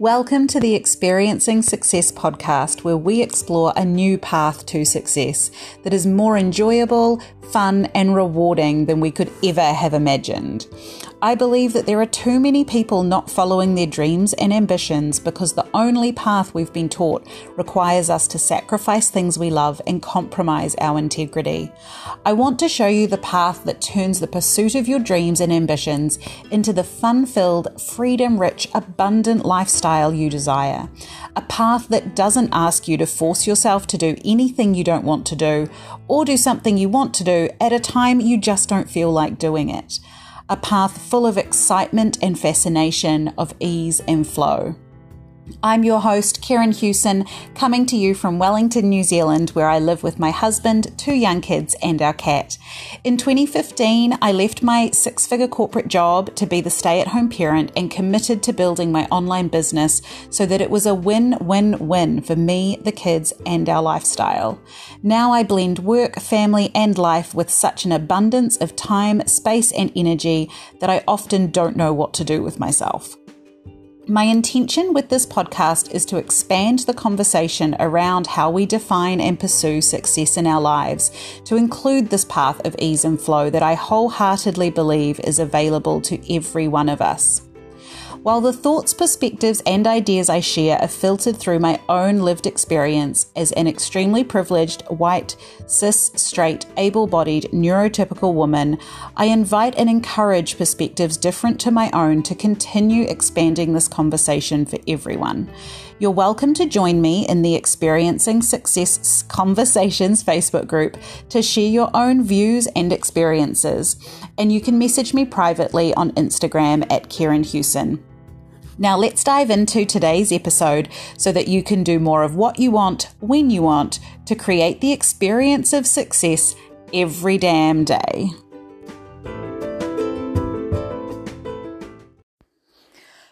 Welcome to the Experiencing Success podcast, where we explore a new path to success that is more enjoyable, fun, and rewarding than we could ever have imagined. I believe that there are too many people not following their dreams and ambitions because the only path we've been taught requires us to sacrifice things we love and compromise our integrity. I want to show you the path that turns the pursuit of your dreams and ambitions into the fun filled, freedom rich, abundant lifestyle you desire. A path that doesn't ask you to force yourself to do anything you don't want to do or do something you want to do at a time you just don't feel like doing it a path full of excitement and fascination, of ease and flow. I'm your host, Karen Hewson, coming to you from Wellington, New Zealand, where I live with my husband, two young kids, and our cat. In 2015, I left my six figure corporate job to be the stay at home parent and committed to building my online business so that it was a win win win for me, the kids, and our lifestyle. Now I blend work, family, and life with such an abundance of time, space, and energy that I often don't know what to do with myself. My intention with this podcast is to expand the conversation around how we define and pursue success in our lives to include this path of ease and flow that I wholeheartedly believe is available to every one of us. While the thoughts, perspectives, and ideas I share are filtered through my own lived experience as an extremely privileged, white, cis, straight, able bodied, neurotypical woman, I invite and encourage perspectives different to my own to continue expanding this conversation for everyone. You're welcome to join me in the Experiencing Success Conversations Facebook group to share your own views and experiences. And you can message me privately on Instagram at Karen Hewson. Now, let's dive into today's episode so that you can do more of what you want when you want to create the experience of success every damn day.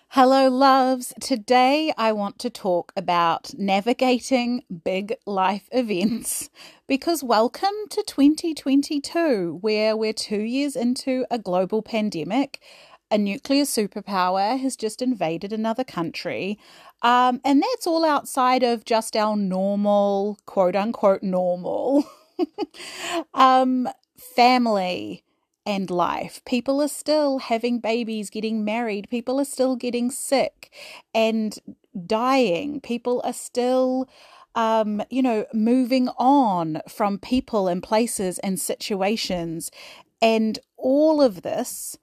Hello, loves. Today I want to talk about navigating big life events because welcome to 2022, where we're two years into a global pandemic a nuclear superpower has just invaded another country. Um, and that's all outside of just our normal, quote unquote, normal um, family and life. People are still having babies, getting married. People are still getting sick and dying. People are still. Um, you know, moving on from people and places and situations. And all of this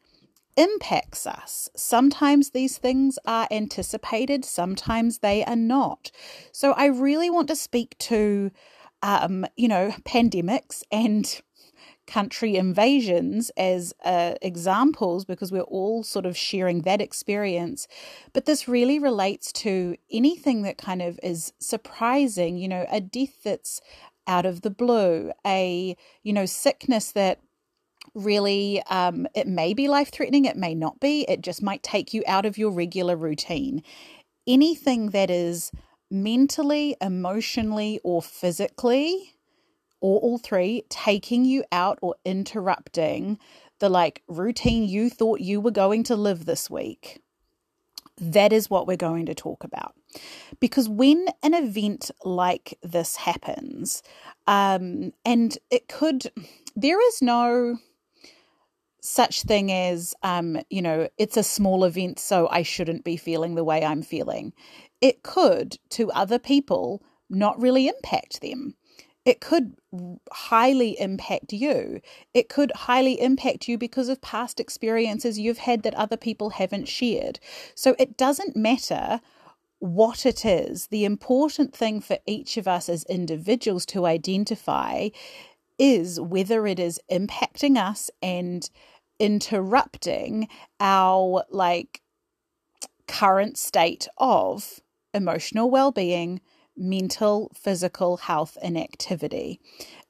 impacts us. Sometimes these things are anticipated, sometimes they are not. So I really want to speak to, um, you know, pandemics and country invasions as uh, examples because we're all sort of sharing that experience. But this really relates to anything that kind of is surprising, you know, a death that's out of the blue, a, you know, sickness that really um, it may be life threatening it may not be it just might take you out of your regular routine anything that is mentally emotionally or physically or all three taking you out or interrupting the like routine you thought you were going to live this week that is what we're going to talk about. Because when an event like this happens, um, and it could, there is no such thing as, um, you know, it's a small event, so I shouldn't be feeling the way I'm feeling. It could, to other people, not really impact them. It could highly impact you. It could highly impact you because of past experiences you've had that other people haven't shared. So it doesn't matter what it is. The important thing for each of us as individuals to identify is whether it is impacting us and interrupting our like current state of emotional well-being mental physical health and activity.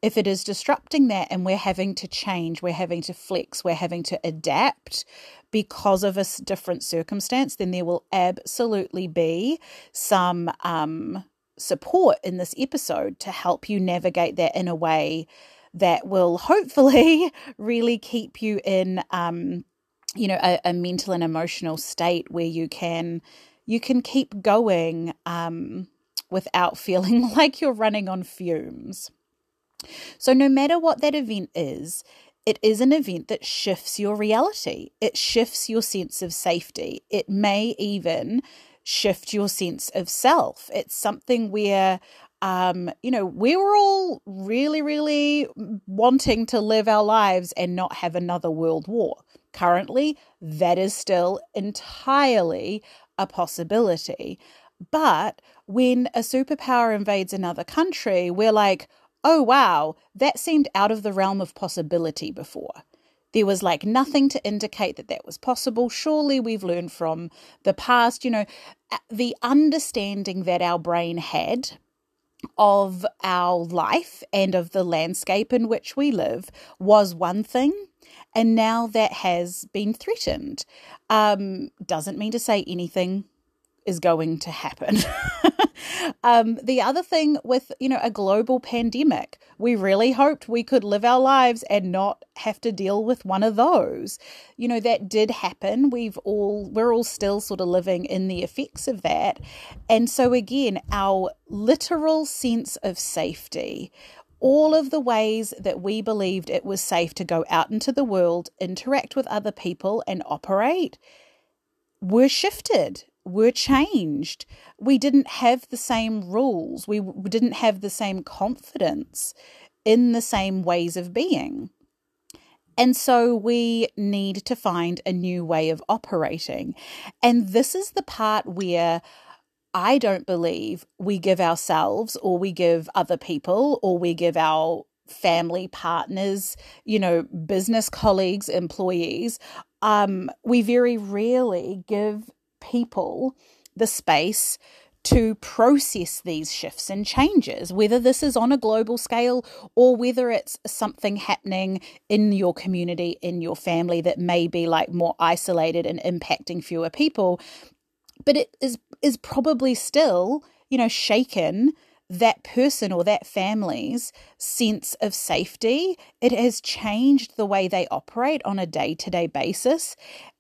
If it is disrupting that and we're having to change we're having to flex we're having to adapt because of a different circumstance then there will absolutely be some um, support in this episode to help you navigate that in a way that will hopefully really keep you in, um, you know, a, a mental and emotional state where you can you can keep going um, without feeling like you're running on fumes. So, no matter what that event is, it is an event that shifts your reality. It shifts your sense of safety. It may even shift your sense of self. It's something where, um, you know, we were all really, really wanting to live our lives and not have another world war. Currently, that is still entirely a possibility. But when a superpower invades another country, we're like, oh, wow, that seemed out of the realm of possibility before. There was like nothing to indicate that that was possible. Surely we've learned from the past, you know, the understanding that our brain had of our life and of the landscape in which we live was one thing. And now that has been threatened. Um, doesn't mean to say anything is going to happen. um, the other thing with, you know, a global pandemic, we really hoped we could live our lives and not have to deal with one of those. You know, that did happen. We've all, we're all still sort of living in the effects of that. And so, again, our literal sense of safety all of the ways that we believed it was safe to go out into the world, interact with other people, and operate were shifted were changed. We didn't have the same rules. We didn't have the same confidence in the same ways of being. And so we need to find a new way of operating. And this is the part where I don't believe we give ourselves or we give other people or we give our family partners, you know, business colleagues, employees. Um, we very rarely give people the space to process these shifts and changes, whether this is on a global scale or whether it's something happening in your community, in your family that may be like more isolated and impacting fewer people. But it is is probably still, you know, shaken that person or that family's sense of safety. It has changed the way they operate on a day to day basis.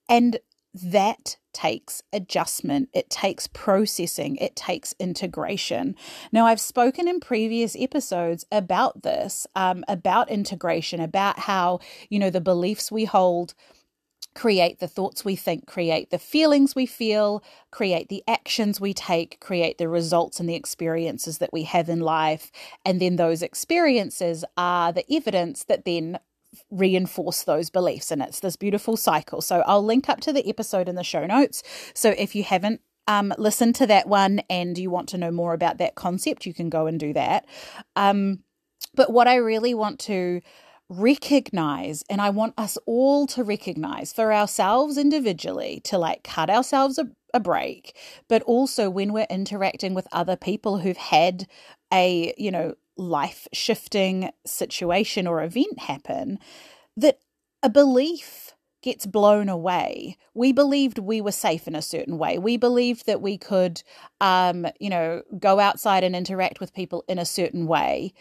And that takes adjustment, it takes processing, it takes integration. Now, I've spoken in previous episodes about this, um, about integration, about how, you know, the beliefs we hold create the thoughts we think, create the feelings we feel, create the actions we take, create the results and the experiences that we have in life. And then those experiences are the evidence that then reinforce those beliefs. And it's this beautiful cycle. So I'll link up to the episode in the show notes. So if you haven't um, listened to that one and you want to know more about that concept, you can go and do that. Um, but what I really want to recognize, and I want us all to recognize for ourselves individually to like cut ourselves a, a break, but also when we're interacting with other people who've had a, you know, life shifting situation or event happen that a belief gets blown away. We believed we were safe in a certain way. We believed that we could, um, you know, go outside and interact with people in a certain way.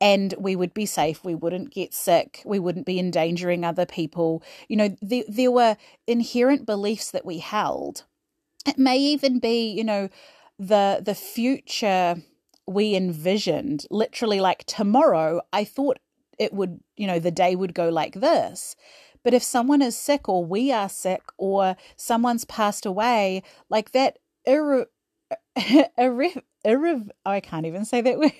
And we would be safe. We wouldn't get sick. We wouldn't be endangering other people. You know, there, there were inherent beliefs that we held. It may even be, you know, the the future we envisioned literally like tomorrow i thought it would you know the day would go like this but if someone is sick or we are sick or someone's passed away like that irre, irre, irre, oh, i can't even say that word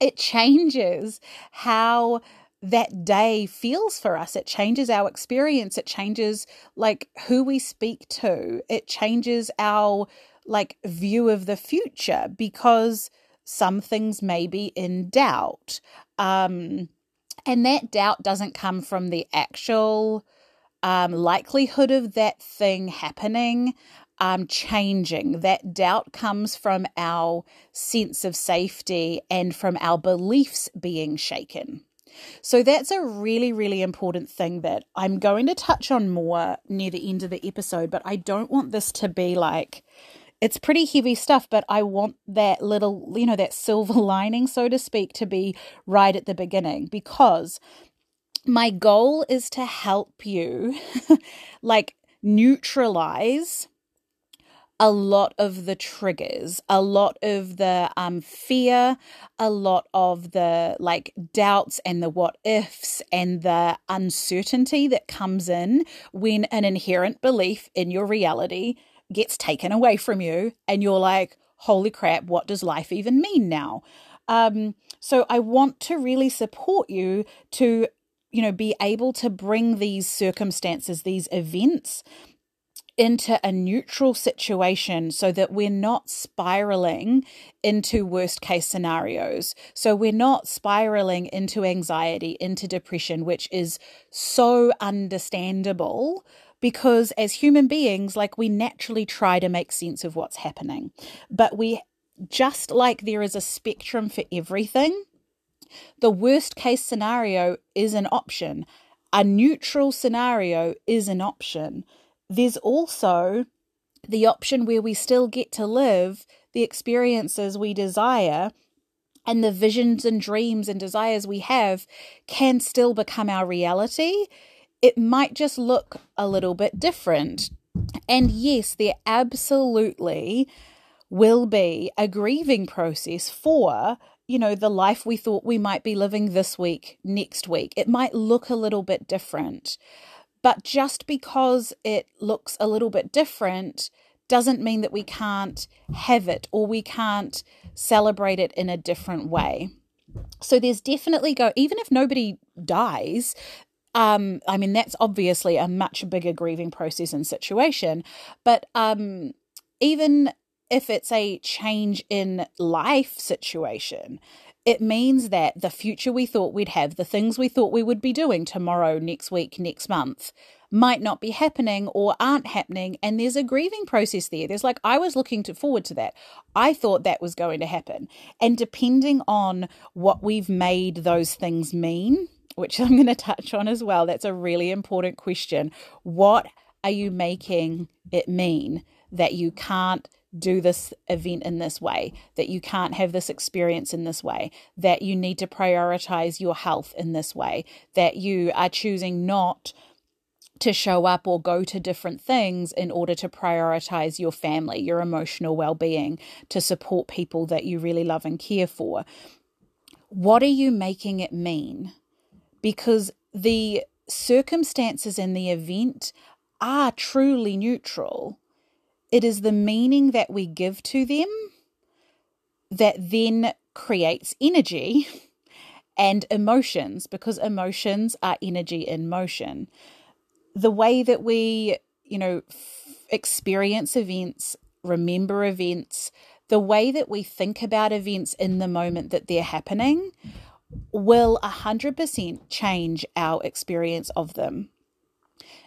it changes how that day feels for us. It changes our experience. It changes like who we speak to. It changes our like view of the future because some things may be in doubt. Um, and that doubt doesn't come from the actual um, likelihood of that thing happening um, changing. That doubt comes from our sense of safety and from our beliefs being shaken. So that's a really, really important thing that I'm going to touch on more near the end of the episode, but I don't want this to be like it's pretty heavy stuff, but I want that little, you know, that silver lining, so to speak, to be right at the beginning because my goal is to help you like neutralize a lot of the triggers, a lot of the um, fear, a lot of the like doubts and the what ifs and the uncertainty that comes in when an inherent belief in your reality gets taken away from you and you're like, holy crap, what does life even mean now? Um, so I want to really support you to, you know, be able to bring these circumstances, these events into a neutral situation so that we're not spiraling into worst case scenarios. So we're not spiraling into anxiety, into depression, which is so understandable because as human beings, like we naturally try to make sense of what's happening. But we, just like there is a spectrum for everything, the worst case scenario is an option. A neutral scenario is an option there's also the option where we still get to live the experiences we desire and the visions and dreams and desires we have can still become our reality. It might just look a little bit different. And yes, there absolutely will be a grieving process for you know, the life we thought we might be living this week, next week. It might look a little bit different. But just because it looks a little bit different doesn't mean that we can't have it or we can't celebrate it in a different way. So there's definitely go, even if nobody dies, um, I mean, that's obviously a much bigger grieving process and situation. But um, even if it's a change in life situation, it means that the future we thought we'd have, the things we thought we would be doing tomorrow, next week, next month, might not be happening or aren't happening. And there's a grieving process there. There's like, I was looking to forward to that. I thought that was going to happen. And depending on what we've made those things mean, which I'm going to touch on as well, that's a really important question. What are you making it mean that you can't do this event in this way, that you can't have this experience in this way, that you need to prioritize your health in this way, that you are choosing not to show up or go to different things in order to prioritize your family, your emotional well being, to support people that you really love and care for. What are you making it mean? Because the circumstances and the event are truly neutral it is the meaning that we give to them that then creates energy and emotions because emotions are energy in motion. The way that we, you know, f- experience events, remember events, the way that we think about events in the moment that they're happening will 100% change our experience of them.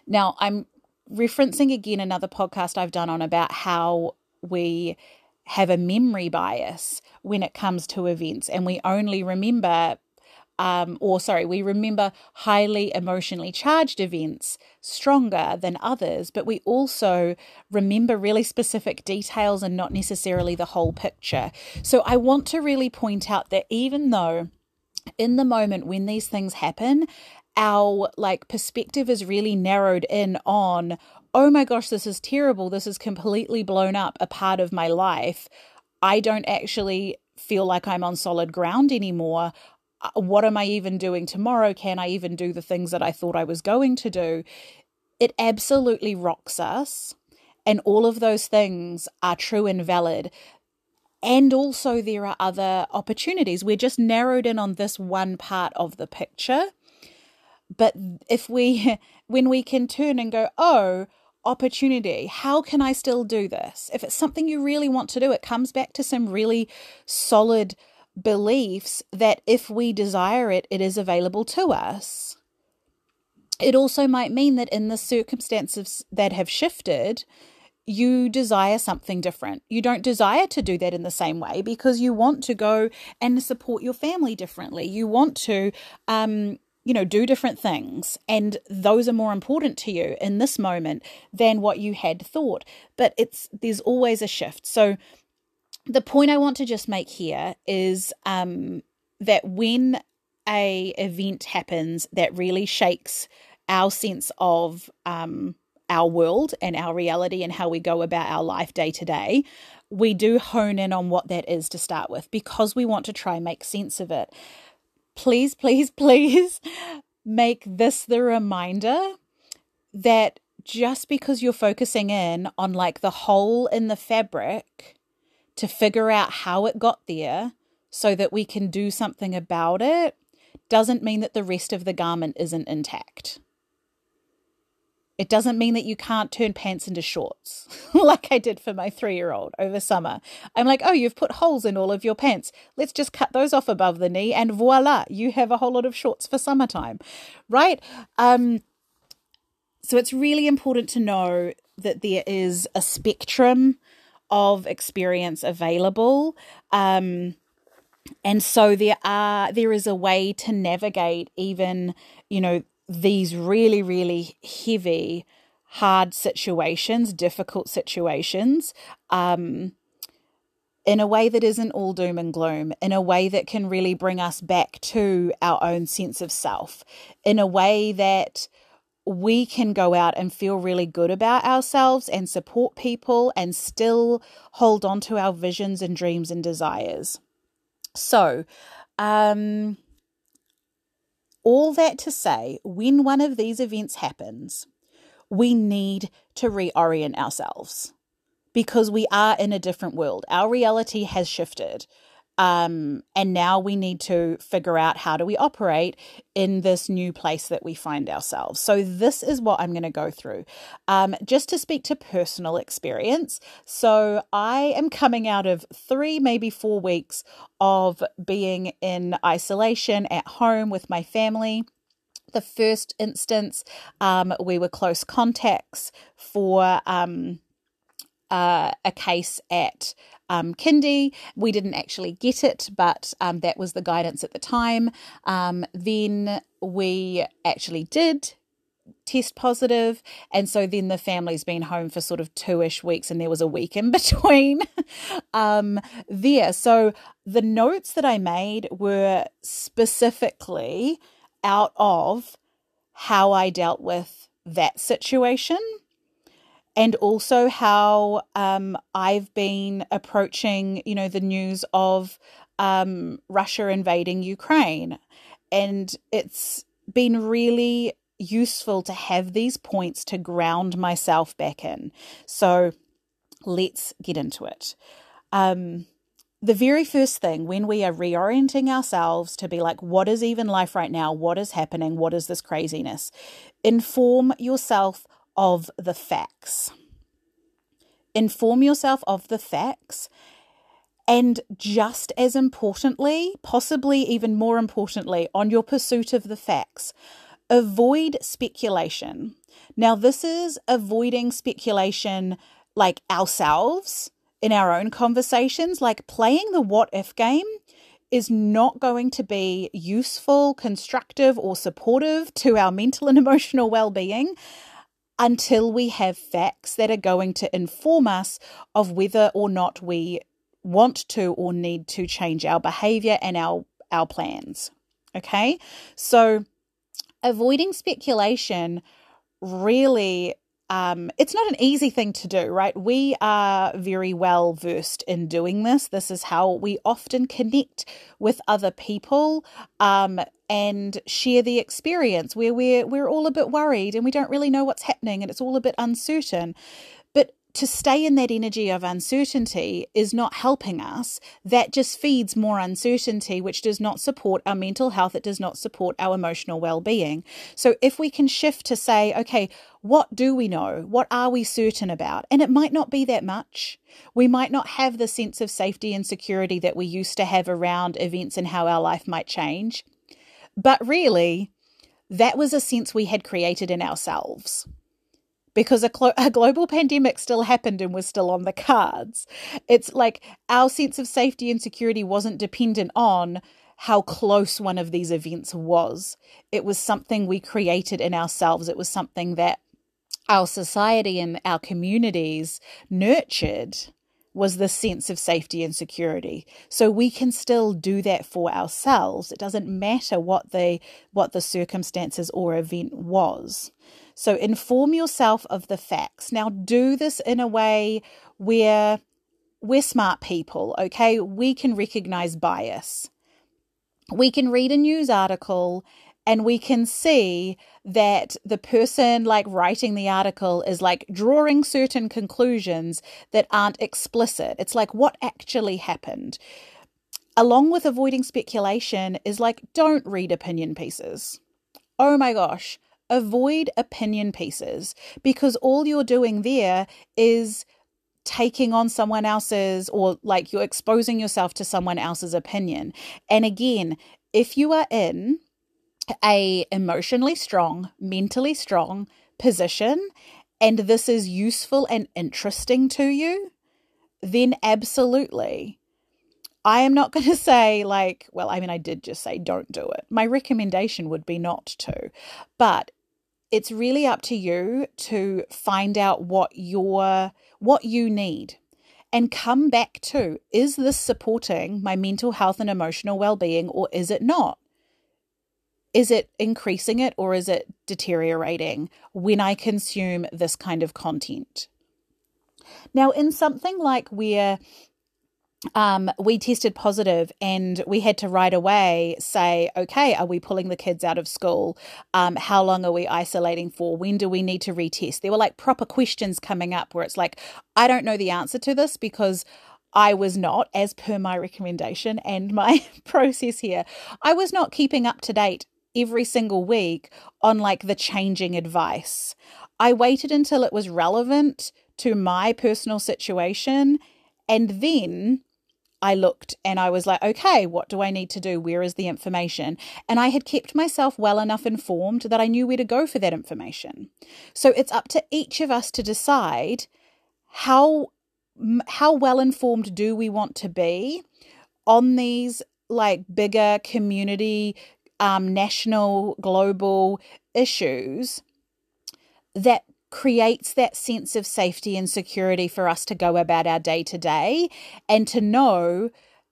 Now, I'm referencing again another podcast I've done on about how we have a memory bias when it comes to events and we only remember um, or sorry, we remember highly emotionally charged events stronger than others, but we also remember really specific details and not necessarily the whole picture. So I want to really point out that even though in the moment when these things happen, our like perspective is really narrowed in on oh my gosh this is terrible. This is completely blown up a part of my life. I don't actually feel like i'm on solid ground anymore. Uh, what am i even doing tomorrow? Can i even do the things that i thought i was going to do? It absolutely rocks us and all of those things are true and valid and also, there are other opportunities. We're just narrowed in on this one part of the picture. But if we, when we can turn and go, oh, opportunity, how can I still do this? If it's something you really want to do, it comes back to some really solid beliefs that if we desire it, it is available to us. It also might mean that in the circumstances that have shifted, you desire something different. You don't desire to do that in the same way because you want to go and support your family differently. You want to um, you know, do different things. And those are more important to you in this moment than what you had thought. But it's there's always a shift. So the point I want to just make here is um, that when a event happens that really shakes our sense of um, our world and our reality and how we go about our life day to day, we do hone in on what that is to start with because we want to try and make sense of it. Please, please, please make this the reminder that just because you're focusing in on like the hole in the fabric to figure out how it got there so that we can do something about it doesn't mean that the rest of the garment isn't intact. It doesn't mean that you can't turn pants into shorts, like I did for my three year old over summer. I'm like, oh, you've put holes in all of your pants. Let's just cut those off above the knee, and voila, you have a whole lot of shorts for summertime, right? Um, so it's really important to know that there is a spectrum of experience available. Um, and so there are there is a way to navigate even you know these really really heavy hard situations difficult situations um, in a way that isn't all doom and gloom in a way that can really bring us back to our own sense of self in a way that we can go out and feel really good about ourselves and support people and still hold on to our visions and dreams and desires. So, um, all that to say, when one of these events happens, we need to reorient ourselves because we are in a different world. Our reality has shifted. Um, and now we need to figure out how do we operate in this new place that we find ourselves. So, this is what I'm going to go through. Um, just to speak to personal experience. So, I am coming out of three, maybe four weeks of being in isolation at home with my family the first instance, um, we were close contacts for um, uh, a case at um, Kindy. We didn't actually get it, but um, that was the guidance at the time. Um, then we actually did test positive and so then the family's been home for sort of two-ish weeks and there was a week in between um there so the notes that i made were specifically out of how i dealt with that situation and also how um, I've been approaching, you know, the news of um, Russia invading Ukraine. And it's been really useful to have these points to ground myself back in. So let's get into it. Um, the very first thing when we are reorienting ourselves to be like, what is even life right now? What is happening? What is this craziness? Inform yourself of the facts. Inform yourself of the facts. And just as importantly, possibly even more importantly, on your pursuit of the facts, avoid speculation. Now, this is avoiding speculation like ourselves in our own conversations, like playing the what if game is not going to be useful, constructive, or supportive to our mental and emotional well being until we have facts that are going to inform us of whether or not we want to or need to change our behavior and our our plans okay? So avoiding speculation really um, it's not an easy thing to do, right? We are very well versed in doing this. This is how we often connect with other people um, and share the experience where we're we're all a bit worried and we don't really know what's happening and it's all a bit uncertain But to stay in that energy of uncertainty is not helping us. That just feeds more uncertainty, which does not support our mental health. It does not support our emotional well being. So, if we can shift to say, okay, what do we know? What are we certain about? And it might not be that much. We might not have the sense of safety and security that we used to have around events and how our life might change. But really, that was a sense we had created in ourselves because a, clo- a, global pandemic still happened and was still on the cards. It's like our sense of safety and security wasn't dependent on how close one of these events was. It was something we created in ourselves, it was something that our society and our communities nurtured was the sense of safety and security. So we can still do that for ourselves. It doesn't matter what the what the circumstances or event was. So inform yourself of the facts. Now do this in a way where we're smart people, okay? We can recognize bias. We can read a news article and we can see that the person like writing the article is like drawing certain conclusions that aren't explicit. It's like what actually happened. Along with avoiding speculation is like don't read opinion pieces. Oh my gosh, avoid opinion pieces because all you're doing there is taking on someone else's or like you're exposing yourself to someone else's opinion. And again, if you are in a emotionally strong, mentally strong position and this is useful and interesting to you, then absolutely. I am not going to say, like, well, I mean, I did just say don't do it. My recommendation would be not to. But it's really up to you to find out what your what you need and come back to is this supporting my mental health and emotional well-being or is it not is it increasing it or is it deteriorating when I consume this kind of content? Now, in something like where um, we tested positive and we had to right away say, okay, are we pulling the kids out of school? Um, how long are we isolating for? When do we need to retest? There were like proper questions coming up where it's like, I don't know the answer to this because I was not, as per my recommendation and my process here, I was not keeping up to date every single week on like the changing advice. I waited until it was relevant to my personal situation and then I looked and I was like, okay, what do I need to do? Where is the information? And I had kept myself well enough informed that I knew where to go for that information. So it's up to each of us to decide how how well informed do we want to be on these like bigger community um, national, global issues that creates that sense of safety and security for us to go about our day to day and to know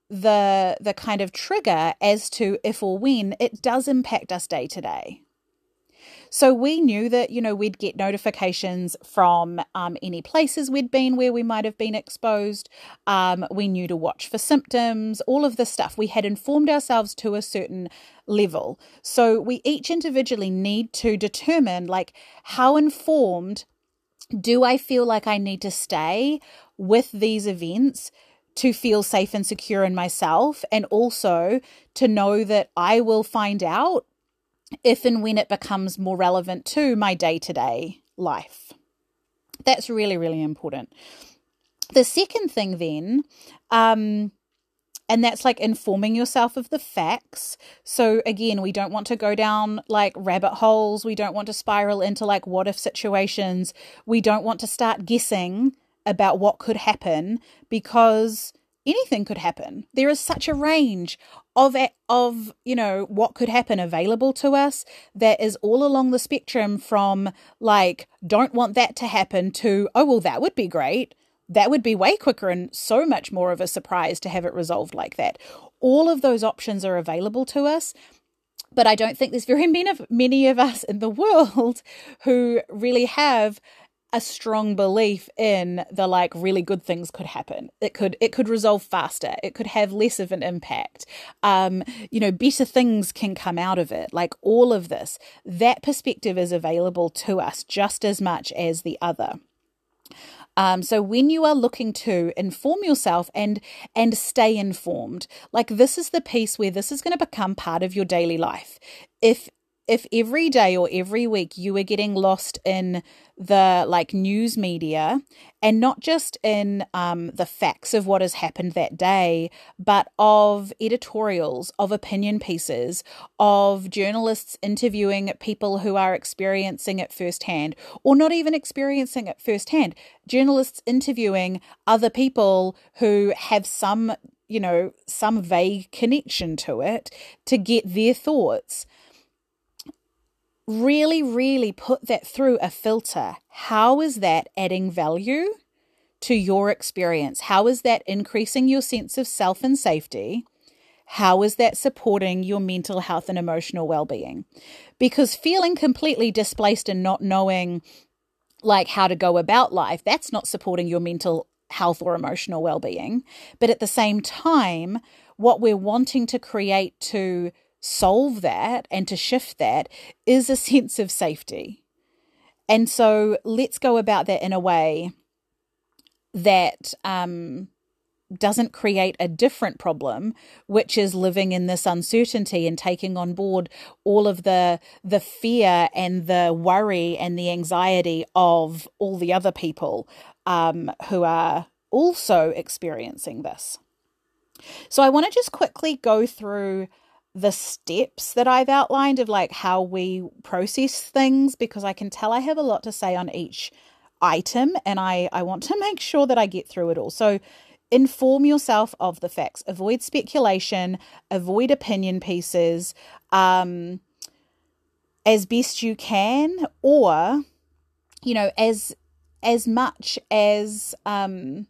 the the kind of trigger as to if or when it does impact us day to day so we knew that, you know, we'd get notifications from um, any places we'd been where we might have been exposed. Um, we knew to watch for symptoms, all of this stuff. We had informed ourselves to a certain level. So we each individually need to determine, like, how informed do I feel like I need to stay with these events? to feel safe and secure in myself and also to know that I will find out if and when it becomes more relevant to my day to day life. That's really, really important. The second thing, then, um, and that's like informing yourself of the facts. So, again, we don't want to go down like rabbit holes. We don't want to spiral into like what if situations. We don't want to start guessing about what could happen because anything could happen. There is such a range of of you know what could happen available to us that is all along the spectrum from like don't want that to happen to oh well that would be great that would be way quicker and so much more of a surprise to have it resolved like that. All of those options are available to us but I don't think there's very many of, many of us in the world who really have a strong belief in the like really good things could happen. It could it could resolve faster. It could have less of an impact. Um you know better things can come out of it. Like all of this that perspective is available to us just as much as the other um, so when you are looking to inform yourself and and stay informed, like this is the piece where this is going to become part of your daily life. If if every day or every week you were getting lost in the like news media and not just in um, the facts of what has happened that day, but of editorials, of opinion pieces, of journalists interviewing people who are experiencing it firsthand, or not even experiencing it firsthand, journalists interviewing other people who have some, you know, some vague connection to it to get their thoughts really, really put that through a filter. How is that adding value to your experience? How is that increasing your sense of self and safety? How is that supporting your mental health and emotional well being? Because feeling completely displaced and not knowing like how to go about life, that's not supporting your mental health or emotional well being. But at the same time, what we're wanting to create to solve that and to shift that is a sense of safety. And so let's go about that in a way that um, doesn't create a different problem, which is living in this uncertainty and taking on board all of the the fear and the worry and the anxiety of all the other people um, who are also experiencing this. So I want to just quickly go through the steps that I've outlined of like how we process things because I can tell I have a lot to say on each item and I, I want to make sure that I get through it all. So inform yourself of the facts, avoid speculation, avoid opinion pieces. Um, as best you can, or you know, as as much as um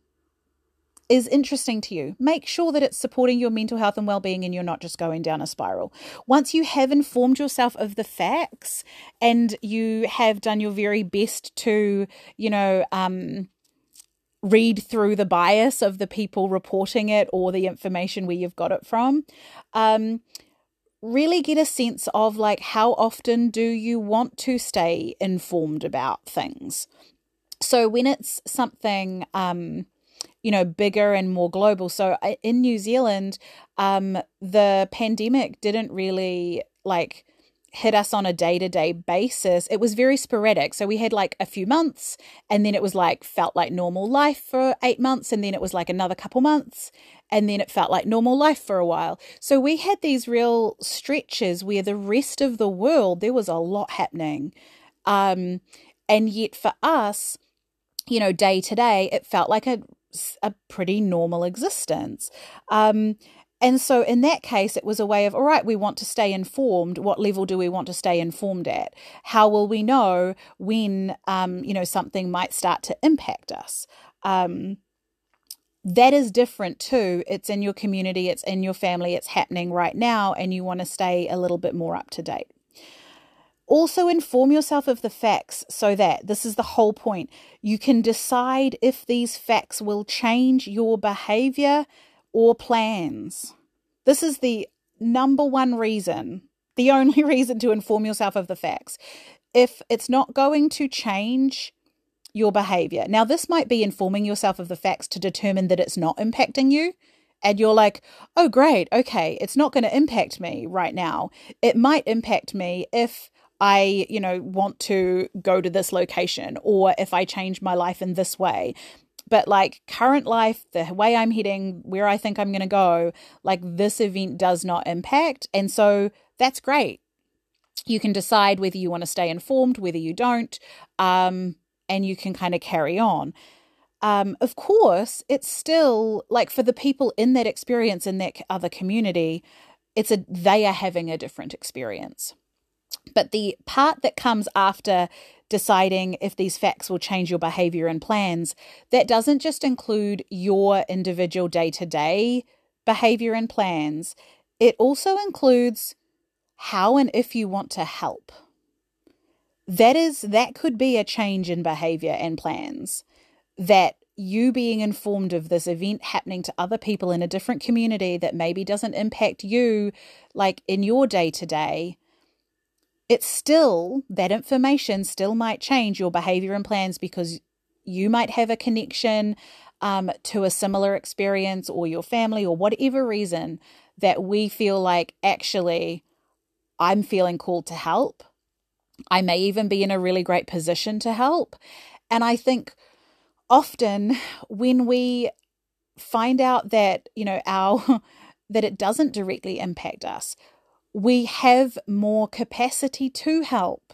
is interesting to you. Make sure that it's supporting your mental health and well-being and you're not just going down a spiral. Once you have informed yourself of the facts and you have done your very best to, you know, um read through the bias of the people reporting it or the information where you've got it from. Um really get a sense of like how often do you want to stay informed about things so when it's something um you know, bigger and more global. So in New Zealand, um, the pandemic didn't really like hit us on a day to day basis. It was very sporadic. So we had like a few months, and then it was like felt like normal life for eight months, and then it was like another couple months, and then it felt like normal life for a while. So we had these real stretches where the rest of the world, there was a lot happening. Um, and yet for us, you know, day to day, it felt like a a pretty normal existence. Um, and so, in that case, it was a way of, all right, we want to stay informed. What level do we want to stay informed at? How will we know when, um, you know, something might start to impact us? Um, that is different too. It's in your community, it's in your family, it's happening right now, and you want to stay a little bit more up to date. Also, inform yourself of the facts so that this is the whole point. You can decide if these facts will change your behavior or plans. This is the number one reason, the only reason to inform yourself of the facts. If it's not going to change your behavior. Now, this might be informing yourself of the facts to determine that it's not impacting you. And you're like, oh, great. Okay. It's not going to impact me right now. It might impact me if I, you know, want to go to this location or if I change my life in this way. But like current life, the way I'm heading, where I think I'm going to go, like this event does not impact. And so that's great. You can decide whether you want to stay informed, whether you don't, um, and you can kind of carry on. Um, of course, it's still like for the people in that experience in that other community, it's a they are having a different experience. But the part that comes after deciding if these facts will change your behavior and plans, that doesn't just include your individual day to day behavior and plans, it also includes how and if you want to help. That is, that could be a change in behavior and plans. That you being informed of this event happening to other people in a different community that maybe doesn't impact you, like in your day to day, it's still that information still might change your behavior and plans because you might have a connection um, to a similar experience or your family or whatever reason that we feel like actually I'm feeling called to help. I may even be in a really great position to help. And I think often when we find out that, you know, our that it doesn't directly impact us, we have more capacity to help.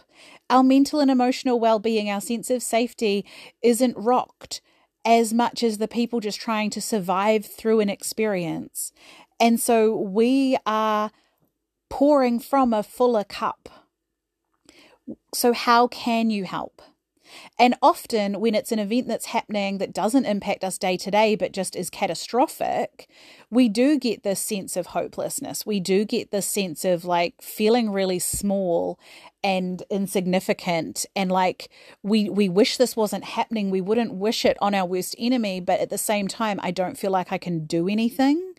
Our mental and emotional well being, our sense of safety isn't rocked as much as the people just trying to survive through an experience. And so we are pouring from a fuller cup. So, how can you help? And often, when it's an event that's happening that doesn't impact us day to day, but just is catastrophic, we do get this sense of hopelessness. We do get this sense of like feeling really small and insignificant. And like we we wish this wasn't happening. We wouldn't wish it on our worst enemy but at the same time I don't feel like I can do anything.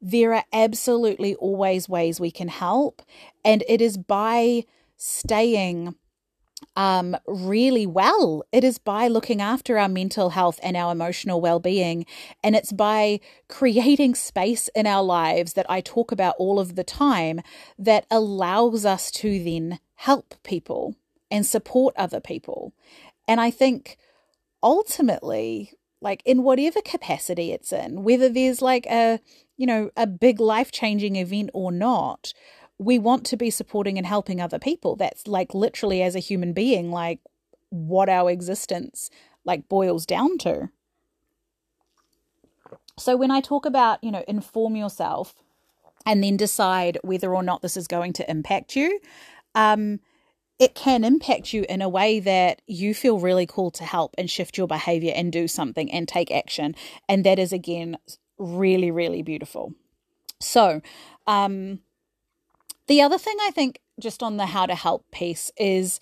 There are absolutely always ways we can help. And it is by staying um, really well. It is by looking after our mental health and our emotional well being. And it's by creating space in our lives that I talk about all of the time that allows us to then help people and support other people. And I think ultimately, like in whatever capacity it's in, whether there's like a, you know, a big life changing event or not, we want to be supporting and helping other people. That's like literally as a human being, like what our existence like boils down to. So when I talk about, you know, inform yourself and then decide whether or not this is going to impact you, um, it can impact you in a way that you feel really called to help and shift your behavior and do something and take action. And that is, again, really, really beautiful. So, um, the other thing I think, just on the how to help piece, is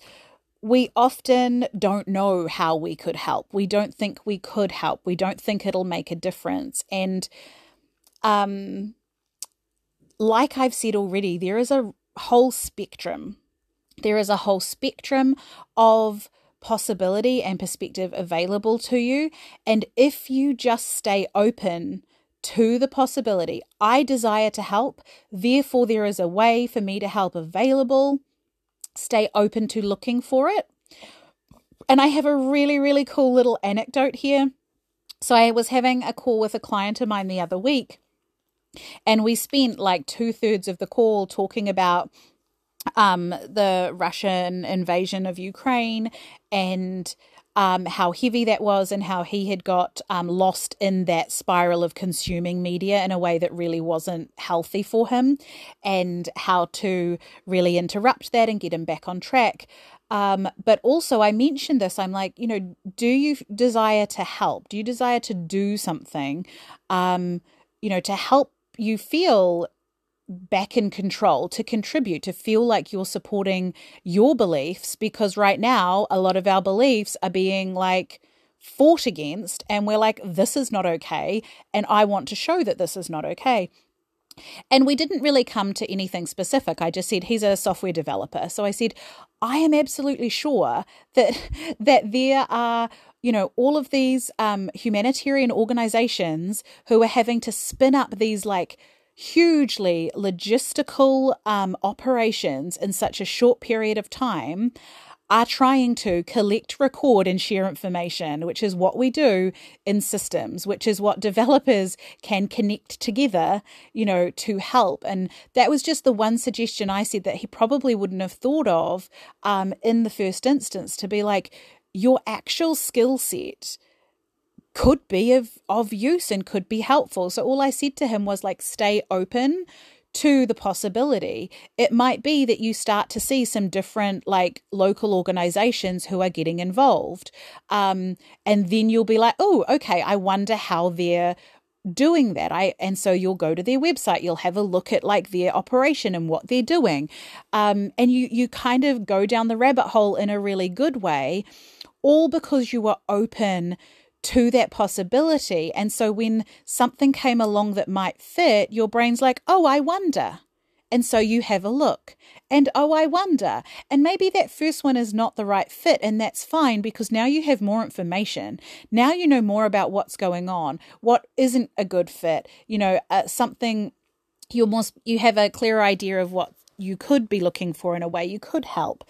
we often don't know how we could help. We don't think we could help. We don't think it'll make a difference. And, um, like I've said already, there is a whole spectrum. There is a whole spectrum of possibility and perspective available to you. And if you just stay open to the possibility, I desire to help, therefore, there is a way for me to help available. Stay open to looking for it. And I have a really, really cool little anecdote here. So, I was having a call with a client of mine the other week, and we spent like two thirds of the call talking about um, the Russian invasion of Ukraine and um, how heavy that was and how he had got um, lost in that spiral of consuming media in a way that really wasn't healthy for him, and how to really interrupt that and get him back on track. Um, but also, I mentioned this. I'm like, you know, do you desire to help? Do you desire to do something? Um, you know, to help you feel back in control, to contribute, to feel like you're supporting your beliefs, because right now, a lot of our beliefs are being like fought against, and we're like, this is not okay, and I want to show that this is not okay. And we didn't really come to anything specific. I just said he's a software developer. So I said, I am absolutely sure that that there are you know all of these um, humanitarian organizations who are having to spin up these like hugely logistical um, operations in such a short period of time are trying to collect, record, and share information, which is what we do in systems, which is what developers can connect together, you know, to help. And that was just the one suggestion I said that he probably wouldn't have thought of um, in the first instance to be like, your actual skill set could be of, of use and could be helpful. So all I said to him was like, stay open to the possibility. It might be that you start to see some different, like local organizations who are getting involved. Um, and then you'll be like, oh, okay, I wonder how they're doing that i and so you'll go to their website you'll have a look at like their operation and what they're doing um, and you you kind of go down the rabbit hole in a really good way all because you were open to that possibility. And so when something came along that might fit, your brain's like, oh, I wonder. And so you have a look and oh, I wonder. And maybe that first one is not the right fit, and that's fine because now you have more information. Now you know more about what's going on, what isn't a good fit, you know, uh, something you're more, you have a clearer idea of what you could be looking for in a way you could help.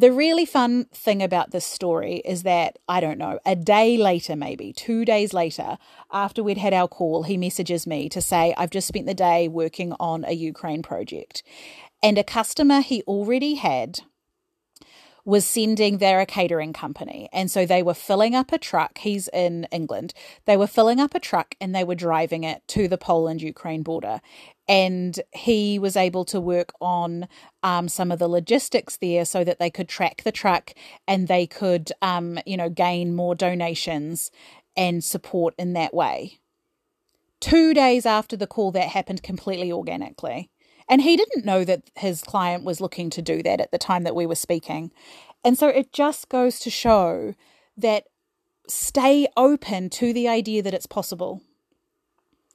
The really fun thing about this story is that, I don't know, a day later, maybe two days later, after we'd had our call, he messages me to say, I've just spent the day working on a Ukraine project. And a customer he already had was sending their a catering company. And so they were filling up a truck. He's in England. They were filling up a truck and they were driving it to the Poland Ukraine border. And he was able to work on um, some of the logistics there so that they could track the truck and they could, um, you know, gain more donations and support in that way. Two days after the call, that happened completely organically. And he didn't know that his client was looking to do that at the time that we were speaking. And so it just goes to show that stay open to the idea that it's possible.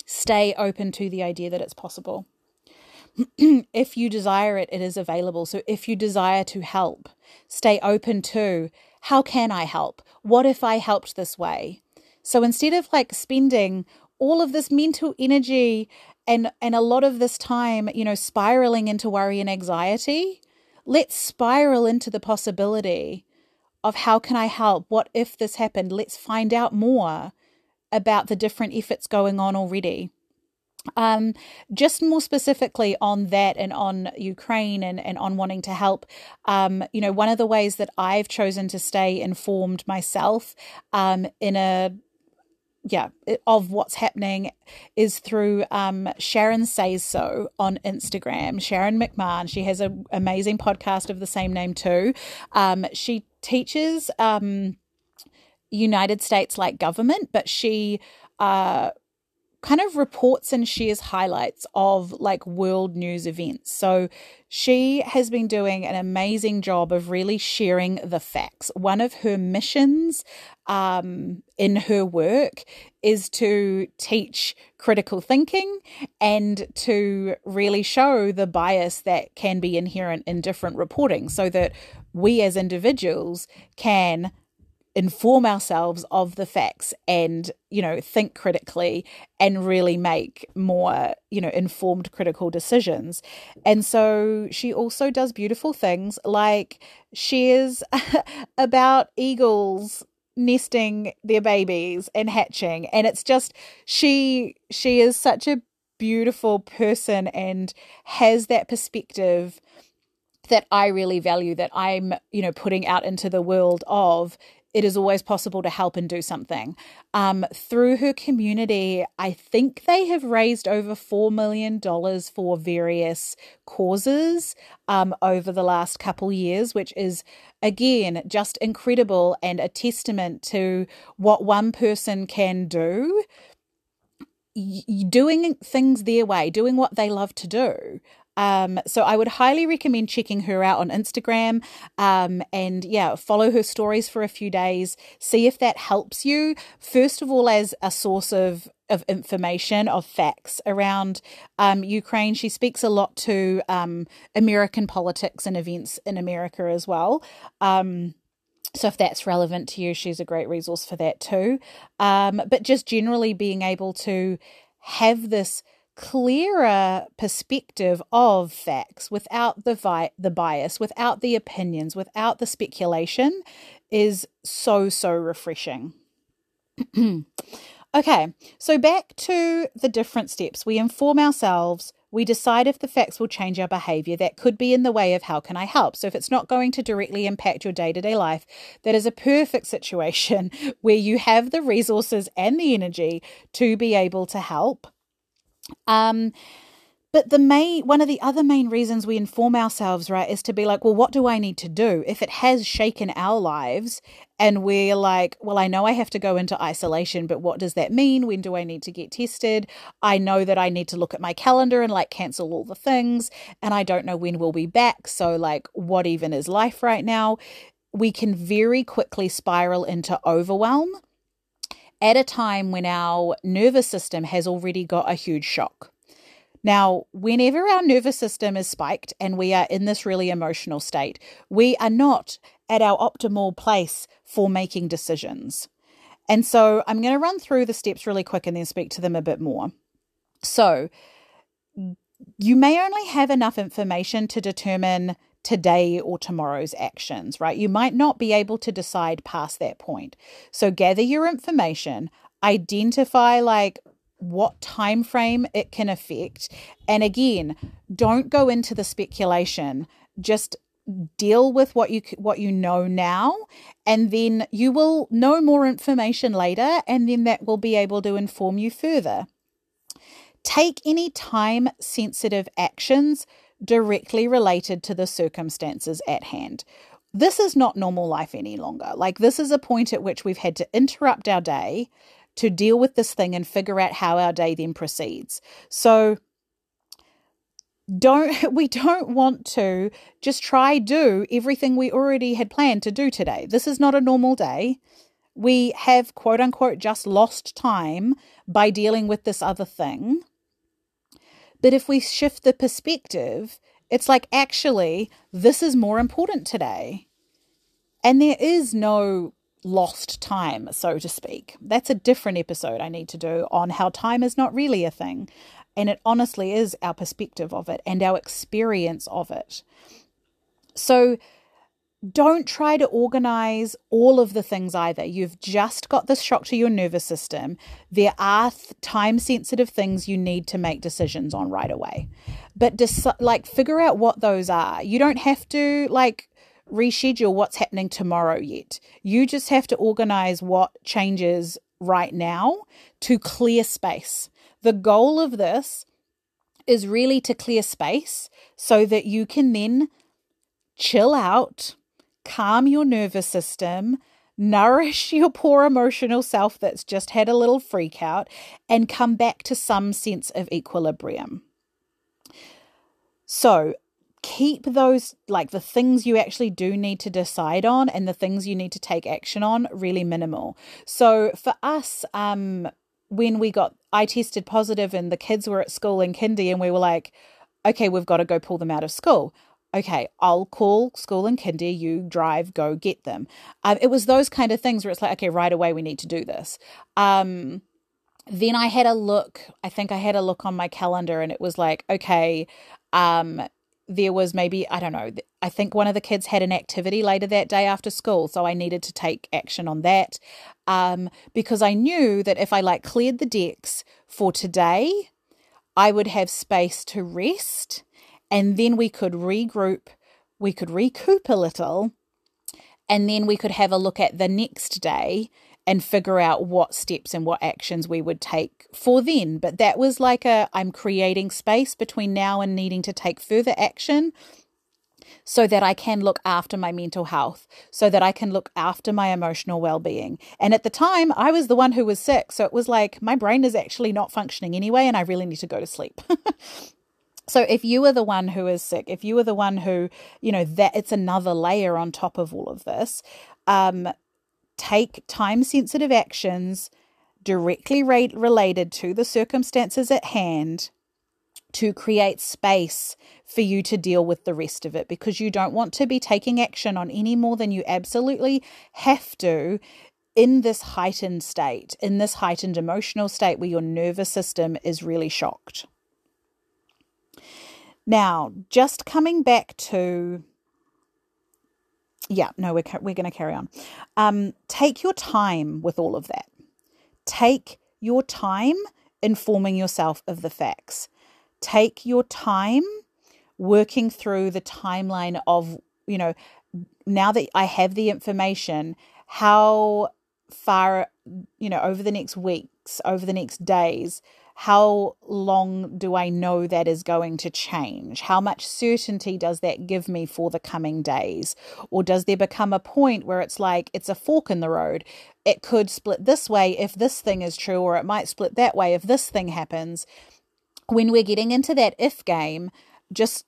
Stay open to the idea that it's possible. if you desire it, it is available. So if you desire to help, stay open to how can I help? What if I helped this way? So instead of like spending all of this mental energy and and a lot of this time, you know, spiraling into worry and anxiety, let's spiral into the possibility of how can I help? What if this happened? Let's find out more about the different efforts going on already. Um, just more specifically on that and on Ukraine and, and on wanting to help, um, you know, one of the ways that I've chosen to stay informed myself um, in a yeah, of what's happening is through um, Sharon Says So on Instagram. Sharon McMahon. She has an amazing podcast of the same name too. Um, she teaches um, United States like government, but she uh, kind of reports and shares highlights of like world news events. So she has been doing an amazing job of really sharing the facts. One of her missions um, in her work is to teach critical thinking and to really show the bias that can be inherent in different reporting so that we as individuals can inform ourselves of the facts and you know think critically and really make more you know informed critical decisions. And so she also does beautiful things like shares about eagles nesting their babies and hatching. And it's just she she is such a beautiful person and has that perspective that I really value that I'm, you know, putting out into the world of it is always possible to help and do something. Um, through her community, I think they have raised over $4 million for various causes um, over the last couple years, which is, again, just incredible and a testament to what one person can do doing things their way, doing what they love to do. Um, so I would highly recommend checking her out on Instagram. Um, and yeah, follow her stories for a few days. See if that helps you. First of all, as a source of of information of facts around um, Ukraine. She speaks a lot to um, American politics and events in America as well. Um, so if that's relevant to you, she's a great resource for that too. Um, but just generally being able to have this clearer perspective of facts without the vi- the bias, without the opinions, without the speculation is so so refreshing. okay, so back to the different steps. We inform ourselves, we decide if the facts will change our behavior. That could be in the way of how can I help. So, if it's not going to directly impact your day to day life, that is a perfect situation where you have the resources and the energy to be able to help. Um, but the main one of the other main reasons we inform ourselves, right, is to be like, well, what do I need to do if it has shaken our lives and we're like, well, I know I have to go into isolation, but what does that mean? When do I need to get tested? I know that I need to look at my calendar and like cancel all the things, and I don't know when we'll be back. So, like, what even is life right now? We can very quickly spiral into overwhelm at a time when our nervous system has already got a huge shock. Now, whenever our nervous system is spiked and we are in this really emotional state, we are not at our optimal place for making decisions. And so I'm going to run through the steps really quick and then speak to them a bit more. So, you may only have enough information to determine today or tomorrow's actions, right? You might not be able to decide past that point. So gather your information, identify like what time frame it can affect, and again, don't go into the speculation. Just deal with what you what you know now and then you will know more information later and then that will be able to inform you further take any time sensitive actions directly related to the circumstances at hand. This is not normal life any longer. Like, this is a point at which we've had to interrupt our day to deal with this thing and figure out how our day then proceeds. So, don't we don't want to just try do everything we already had planned to do today. This is not a normal day. We have quote unquote just lost time by dealing with this other thing. But if we shift the perspective, it's like, actually, this is more important today. And there is no lost time, so to speak. That's a different episode I need to do on how time is not really a thing. And it honestly is our perspective of it and our experience of it. So, don't try to organize all of the things either. You've just got this shock to your nervous system. There are th- time sensitive things you need to make decisions on right away. But dis- like figure out what those are. You don't have to like reschedule what's happening tomorrow yet. You just have to organize what changes right now to clear space. The goal of this is really to clear space so that you can then chill out calm your nervous system, nourish your poor emotional self that's just had a little freak out, and come back to some sense of equilibrium. So, keep those, like the things you actually do need to decide on and the things you need to take action on, really minimal. So, for us, um, when we got, I tested positive and the kids were at school in kindy, and we were like, okay, we've got to go pull them out of school okay, I'll call school and kindy, you drive, go get them. Um, it was those kind of things where it's like, okay, right away, we need to do this. Um, then I had a look, I think I had a look on my calendar and it was like, okay, um, there was maybe, I don't know, I think one of the kids had an activity later that day after school. So I needed to take action on that um, because I knew that if I like cleared the decks for today, I would have space to rest and then we could regroup, we could recoup a little, and then we could have a look at the next day and figure out what steps and what actions we would take for then. But that was like a I'm creating space between now and needing to take further action so that I can look after my mental health, so that I can look after my emotional well being. And at the time, I was the one who was sick. So it was like my brain is actually not functioning anyway, and I really need to go to sleep. So if you are the one who is sick, if you are the one who, you know, that it's another layer on top of all of this, um, take time sensitive actions directly re- related to the circumstances at hand to create space for you to deal with the rest of it because you don't want to be taking action on any more than you absolutely have to in this heightened state, in this heightened emotional state where your nervous system is really shocked. Now, just coming back to yeah, no, we're we're going to carry on. Um, take your time with all of that. Take your time informing yourself of the facts. Take your time working through the timeline of you know now that I have the information, how far you know over the next weeks, over the next days how long do I know that is going to change? How much certainty does that give me for the coming days? Or does there become a point where it's like it's a fork in the road? It could split this way if this thing is true, or it might split that way if this thing happens. When we're getting into that if game, just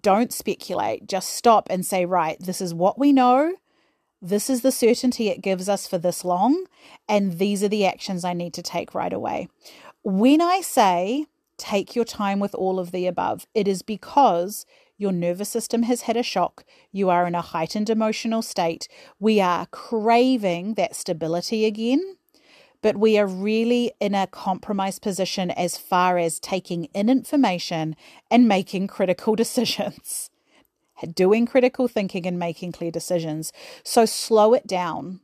don't speculate. Just stop and say, right, this is what we know. This is the certainty it gives us for this long, and these are the actions I need to take right away. When I say take your time with all of the above, it is because your nervous system has had a shock. You are in a heightened emotional state. We are craving that stability again, but we are really in a compromised position as far as taking in information and making critical decisions, doing critical thinking and making clear decisions. So slow it down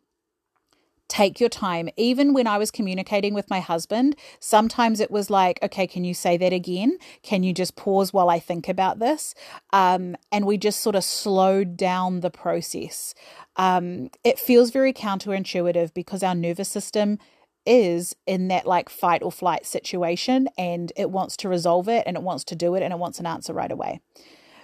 take your time. Even when I was communicating with my husband, sometimes it was like, okay, can you say that again? Can you just pause while I think about this? Um, and we just sort of slowed down the process. Um, it feels very counterintuitive because our nervous system is in that like fight or flight situation and it wants to resolve it and it wants to do it and it wants an answer right away.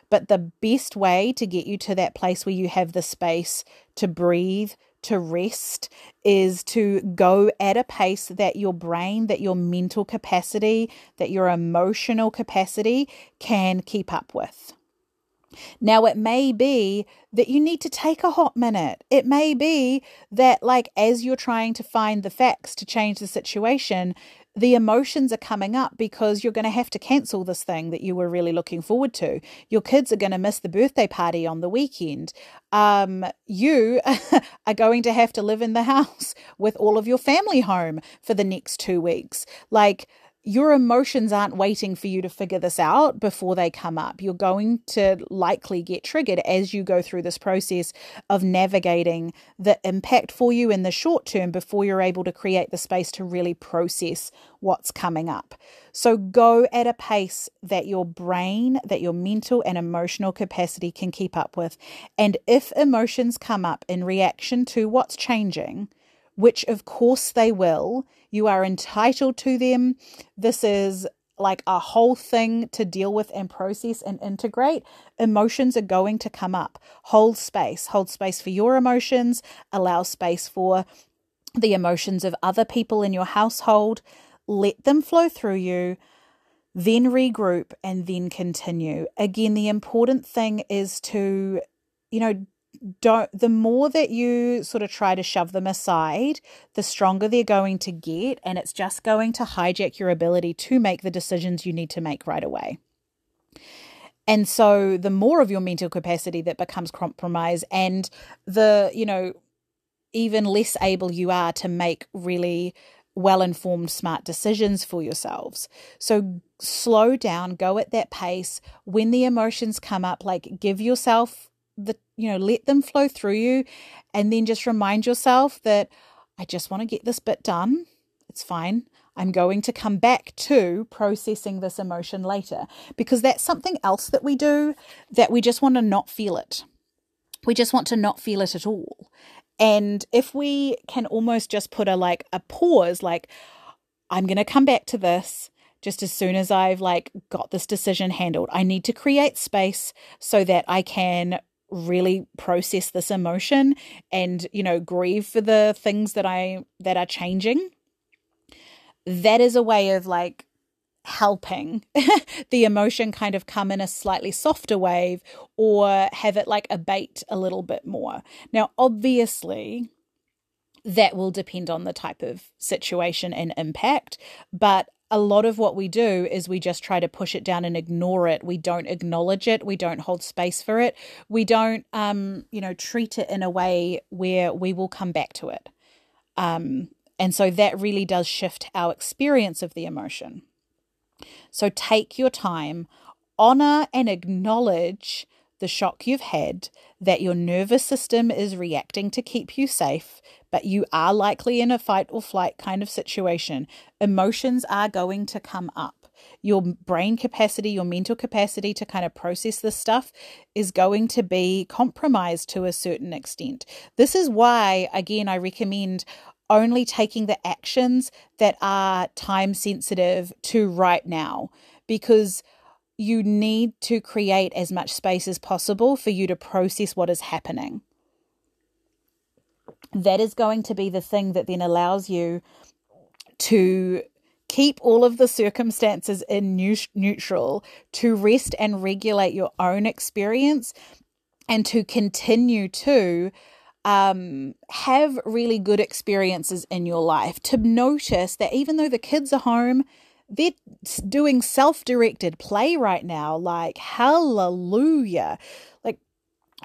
But the best way to get you to that place where you have the space to breathe, to rest, is to go at a pace that your brain, that your mental capacity, that your emotional capacity can keep up with. Now, it may be that you need to take a hot minute. It may be that, like, as you're trying to find the facts to change the situation, the emotions are coming up because you're going to have to cancel this thing that you were really looking forward to. Your kids are going to miss the birthday party on the weekend. Um, you are going to have to live in the house with all of your family home for the next two weeks. Like, your emotions aren't waiting for you to figure this out before they come up. You're going to likely get triggered as you go through this process of navigating the impact for you in the short term before you're able to create the space to really process what's coming up. So go at a pace that your brain, that your mental and emotional capacity can keep up with. And if emotions come up in reaction to what's changing, which of course they will. You are entitled to them. This is like a whole thing to deal with and process and integrate. Emotions are going to come up. Hold space. Hold space for your emotions. Allow space for the emotions of other people in your household. Let them flow through you. Then regroup and then continue. Again, the important thing is to, you know, don't the more that you sort of try to shove them aside the stronger they're going to get and it's just going to hijack your ability to make the decisions you need to make right away and so the more of your mental capacity that becomes compromised and the you know even less able you are to make really well informed, smart decisions for yourselves. So slow down, go at that pace. When the emotions come up, like give yourself the you know let them flow through you and then just remind yourself that i just want to get this bit done. It's fine. I'm going to come back to processing this emotion later. Because that's something else that we do that we just want to not feel it. We just want to not feel it at all. And if we can almost just put a like a pause like i'm going to come back to this just as soon as I've like got this decision handled. I need to create space so that I can really process this emotion and you know grieve for the things that i that are changing that is a way of like helping the emotion kind of come in a slightly softer wave or have it like abate a little bit more. Now obviously that will depend on the type of situation and impact but a lot of what we do is we just try to push it down and ignore it. We don't acknowledge it. We don't hold space for it. We don't, um, you know, treat it in a way where we will come back to it. Um, and so that really does shift our experience of the emotion. So take your time, honor and acknowledge the shock you've had, that your nervous system is reacting to keep you safe, but you are likely in a fight or flight kind of situation. Emotions are going to come up. Your brain capacity, your mental capacity to kind of process this stuff is going to be compromised to a certain extent. This is why, again, I recommend only taking the actions that are time sensitive to right now because you need to create as much space as possible for you to process what is happening. That is going to be the thing that then allows you to keep all of the circumstances in neutral, to rest and regulate your own experience, and to continue to um, have really good experiences in your life. To notice that even though the kids are home, they're doing self directed play right now. Like, hallelujah. Like,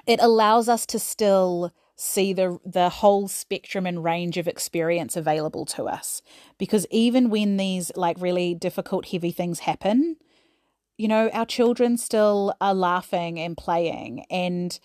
it allows us to still see the the whole spectrum and range of experience available to us because even when these like really difficult heavy things happen you know our children still are laughing and playing and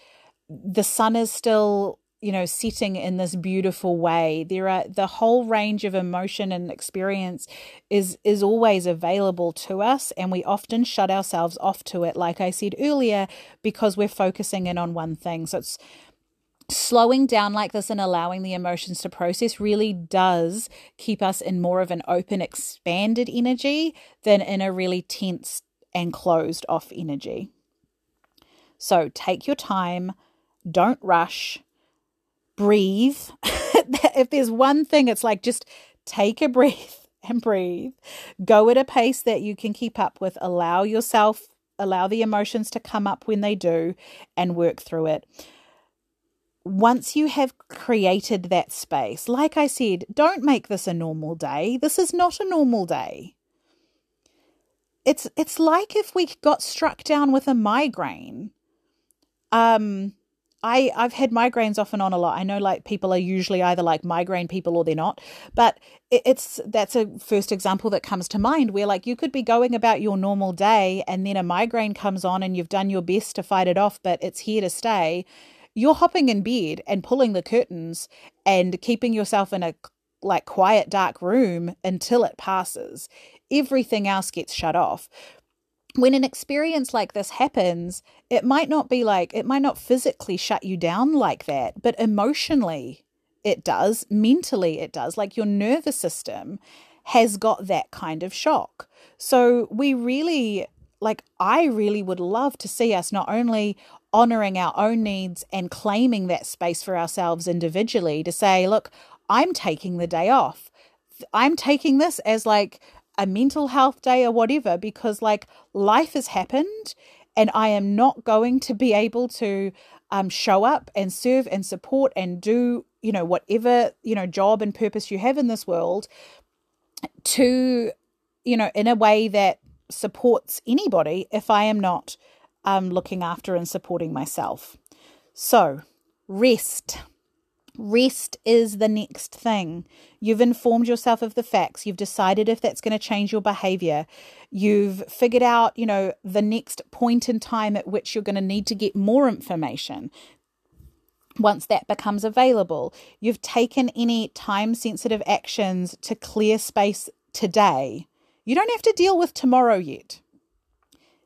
the sun is still you know sitting in this beautiful way. There are the whole range of emotion and experience is is always available to us and we often shut ourselves off to it like i said earlier because we're focusing in on one thing. So it's slowing down like this and allowing the emotions to process really does keep us in more of an open, expanded energy than in a really tense and closed off energy. So take your time, don't rush, breathe. if there's one thing, it's like just take a breath and breathe. Go at a pace that you can keep up with. Allow yourself, allow the emotions to come up when they do, and work through it once you have created that space, like I said, don't make this a normal day. This is not a normal day. It's it's like if we got struck down with a migraine. Um I I've had migraines off and on a lot. I know like people are usually either like migraine people or they're not, but it, it's that's a first example that comes to mind where like you could be going about your normal day and then a migraine comes on and you've done your best to fight it off, but it's here to stay. You're hopping in bed and pulling the curtains and keeping yourself in a like quiet dark room until it passes. Everything else gets shut off when an experience like this happens, it might not be like, it might not physically shut you down like that, but emotionally it does, mentally it does. Like your nervous system has got that kind of shock. So we really, like, I really would love to see us not only honoring our own needs and claiming that space for ourselves individually to say, look, I'm taking the day off. I'm taking this as like a mental health day or whatever because like life has happened and I am not going to be able to um, show up and serve and support and do you know whatever you know job and purpose you have in this world to you know in a way that supports anybody if I am not um, looking after and supporting myself. So rest. Rest is the next thing. You've informed yourself of the facts. You've decided if that's going to change your behavior. You've figured out, you know, the next point in time at which you're going to need to get more information. Once that becomes available, you've taken any time sensitive actions to clear space today. You don't have to deal with tomorrow yet.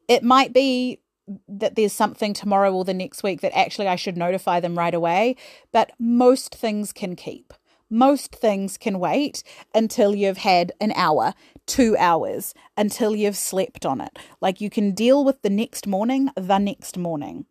It might be that there's something tomorrow or the next week that actually I should notify them right away. But most things can keep. Most things can wait until you've had an hour, two hours, until you've slept on it. Like you can deal with the next morning, the next morning.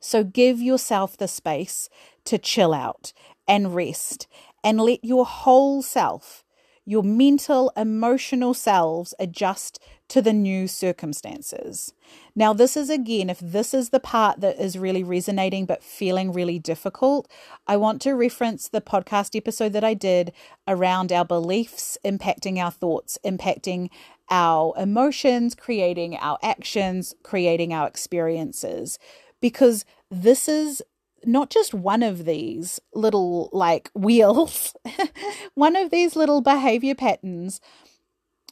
So give yourself the space to chill out and rest and let your whole self, your mental, emotional selves adjust to the new circumstances. Now, this is again, if this is the part that is really resonating but feeling really difficult, I want to reference the podcast episode that I did around our beliefs impacting our thoughts, impacting our emotions, creating our actions, creating our experiences. Because this is not just one of these little like wheels, one of these little behavior patterns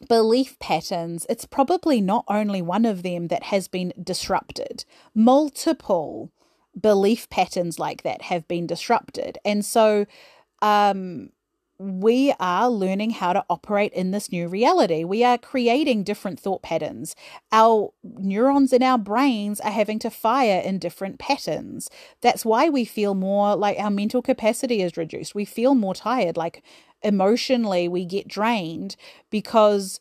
belief patterns, it's probably not only one of them that has been disrupted. Multiple belief patterns like that have been disrupted. And so um, we are learning how to operate in this new reality. We are creating different thought patterns. Our neurons in our brains are having to fire in different patterns. That's why we feel more like our mental capacity is reduced. We feel more tired. Like emotionally we get drained because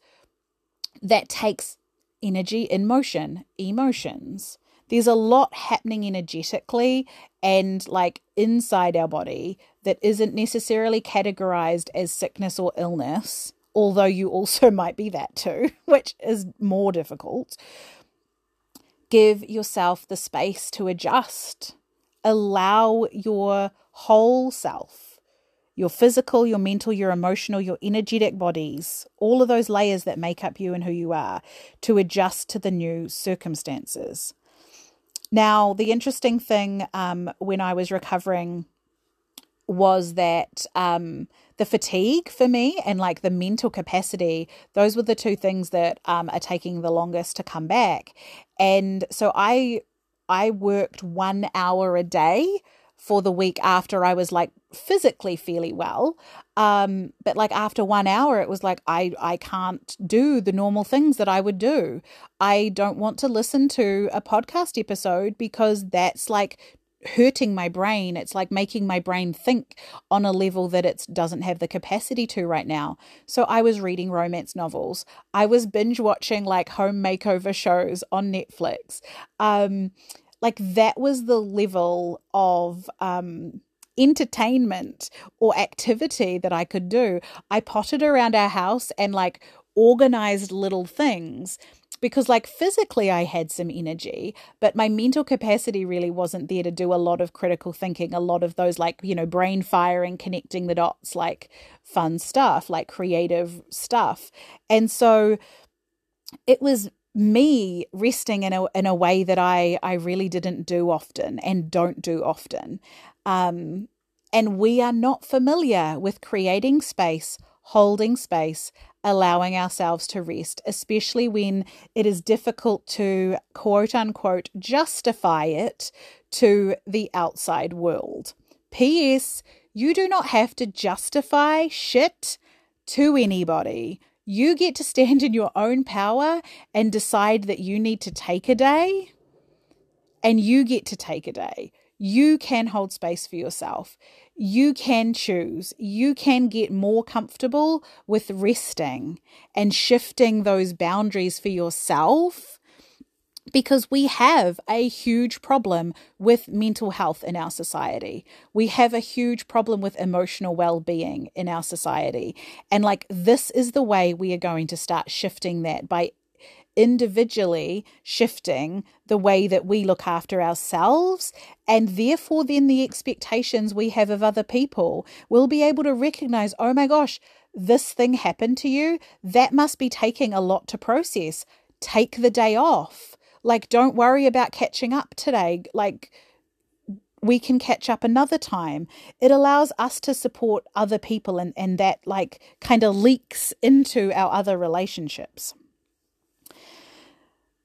that takes energy in motion, emotions. There's a lot happening energetically and like inside our body that isn't necessarily categorized as sickness or illness, although you also might be that too, which is more difficult. Give yourself the space to adjust. Allow your whole self your physical, your mental, your emotional, your energetic bodies, all of those layers that make up you and who you are, to adjust to the new circumstances. Now, the interesting thing um, when I was recovering was that um, the fatigue for me and like the mental capacity, those were the two things that um, are taking the longest to come back. And so I I worked one hour a day for the week after I was like physically fairly well. Um, but like after one hour, it was like I I can't do the normal things that I would do. I don't want to listen to a podcast episode because that's like hurting my brain. It's like making my brain think on a level that it doesn't have the capacity to right now. So I was reading romance novels. I was binge watching like home makeover shows on Netflix. Um, like that was the level of um, entertainment or activity that I could do. I potted around our house and like organized little things because like physically I had some energy, but my mental capacity really wasn't there to do a lot of critical thinking, a lot of those like, you know, brain firing, connecting the dots, like fun stuff, like creative stuff. And so it was me resting in a in a way that I I really didn't do often and don't do often. Um and we are not familiar with creating space, holding space, allowing ourselves to rest, especially when it is difficult to quote unquote justify it to the outside world. P.S. You do not have to justify shit to anybody. You get to stand in your own power and decide that you need to take a day, and you get to take a day. You can hold space for yourself you can choose. You can get more comfortable with resting and shifting those boundaries for yourself because we have a huge problem with mental health in our society. We have a huge problem with emotional well being in our society. And like, this is the way we are going to start shifting that by individually shifting the way that we look after ourselves. And therefore then the expectations we have of other people. Will be able to recognize oh my gosh this thing happened to you. That must be taking a lot to process. Take the day off like don't worry about catching up today like we can catch up another time. It allows us to support other people and, and that like kind of leaks into our other relationships.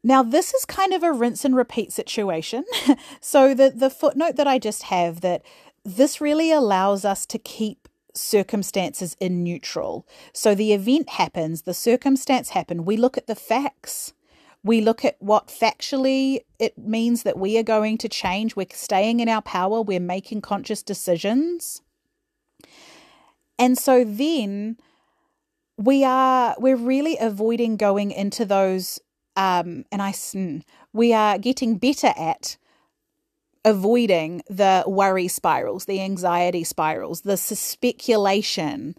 Now, this is kind of a rinse and repeat situation. so, the, the footnote that I just have that this really allows us to keep circumstances in neutral. So, the event happens, the circumstance happened, we look at the facts. We look at what factually it means that we are going to change. We're staying in our power. We're making conscious decisions. And so then we are we're really avoiding going into those um, and I we are getting better at avoiding the worry spirals, the anxiety spirals, the speculation.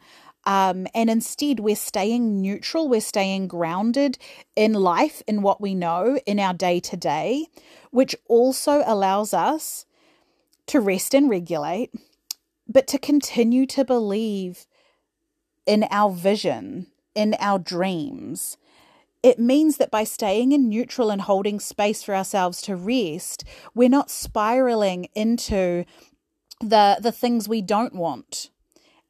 Um, and instead, we're staying neutral, we're staying grounded in life, in what we know, in our day to day, which also allows us to rest and regulate, but to continue to believe in our vision, in our dreams, it means that by staying in neutral and holding space for ourselves to rest, we're not spiraling into the the things we don't want.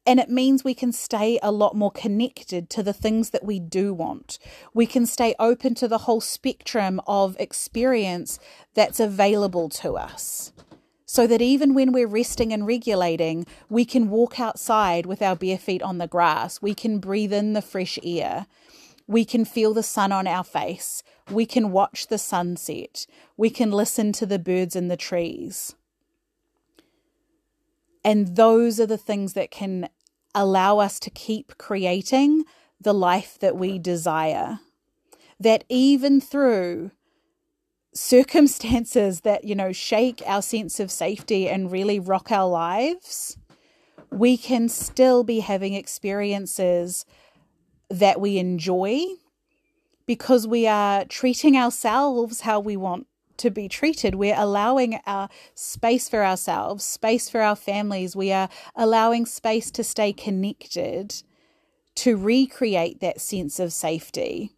And it means we can stay a lot more connected to the things that we do want. We can stay open to the whole spectrum of experience that's available to us. So that even when we're resting and regulating, we can walk outside with our bare feet on the grass. We can breathe in the fresh air. We can feel the sun on our face. We can watch the sunset. We can listen to the birds in the trees. And those are the things that can allow us to keep creating the life that we desire. That even through circumstances that, you know, shake our sense of safety and really rock our lives, we can still be having experiences that we enjoy because we are treating ourselves how we want to be treated. We're allowing our space for ourselves, space for our families. We are allowing space to stay connected, to recreate that sense of safety,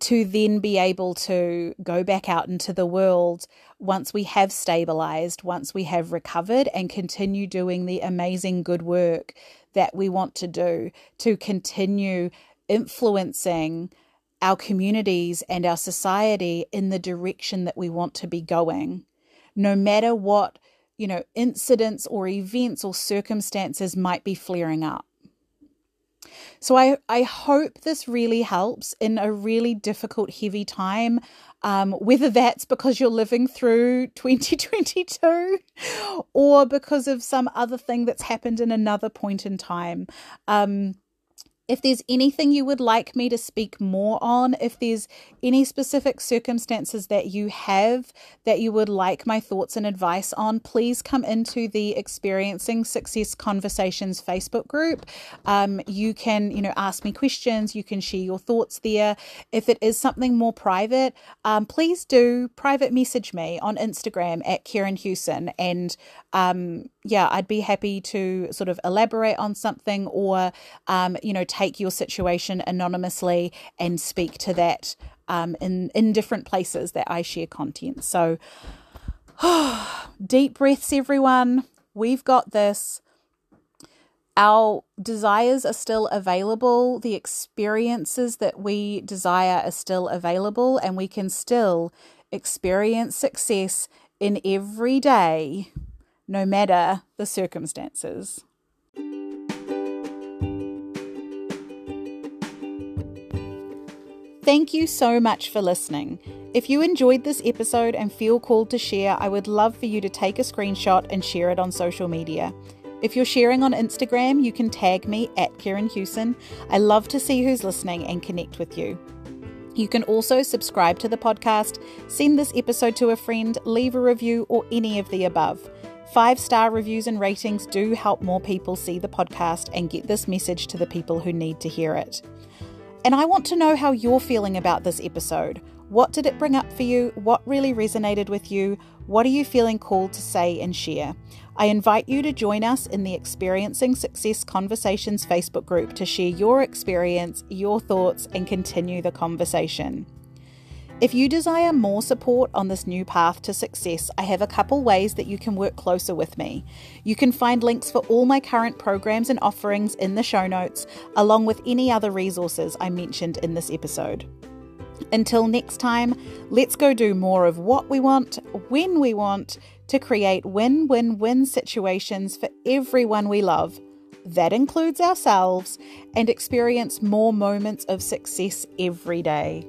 to then be able to go back out into the world once we have stabilized, once we have recovered, and continue doing the amazing good work that we want to do to continue influencing our communities and our society in the direction that we want to be going. No matter what, you know, incidents or events or circumstances might be flaring up. So I, I hope this really helps in a really difficult, heavy time. Um, whether that's because you're living through 2022 or because of some other thing that's happened in another point in time. Um, if there's anything you would like me to speak more on, if there's any specific circumstances that you have that you would like my thoughts and advice on, please come into the Experiencing Success Conversations Facebook group. Um, you can, you know, ask me questions, you can share your thoughts there. If it is something more private, um, please do private message me on Instagram at Karen Hewson and um, yeah, I'd be happy to sort of elaborate on something or, um, you know, take your situation anonymously and speak to that um, in, in different places that I share content. So, deep breaths, everyone. We've got this. Our desires are still available. The experiences that we desire are still available, and we can still experience success in every day no matter the circumstances. Thank you so much for listening. If you enjoyed this episode and feel called to share, I would love for you to take a screenshot and share it on social media. If you're sharing on Instagram, you can tag me at Karen Hewson. I love to see who's listening and connect with you. You can also subscribe to the podcast, send this episode to a friend, leave a review, or any of the above. Five star reviews and ratings do help more people see the podcast and get this message to the people who need to hear it. And I want to know how you're feeling about this episode. What did it bring up for you? What really resonated with you? What are you feeling called to say and share? I invite you to join us in the Experiencing Success Conversations Facebook group to share your experience, your thoughts, and continue the conversation. If you desire more support on this new path to success, I have a couple ways that you can work closer with me. You can find links for all my current programs and offerings in the show notes, along with any other resources I mentioned in this episode. Until next time, let's go do more of what we want, when we want, to create win win win situations for everyone we love. That includes ourselves, and experience more moments of success every day.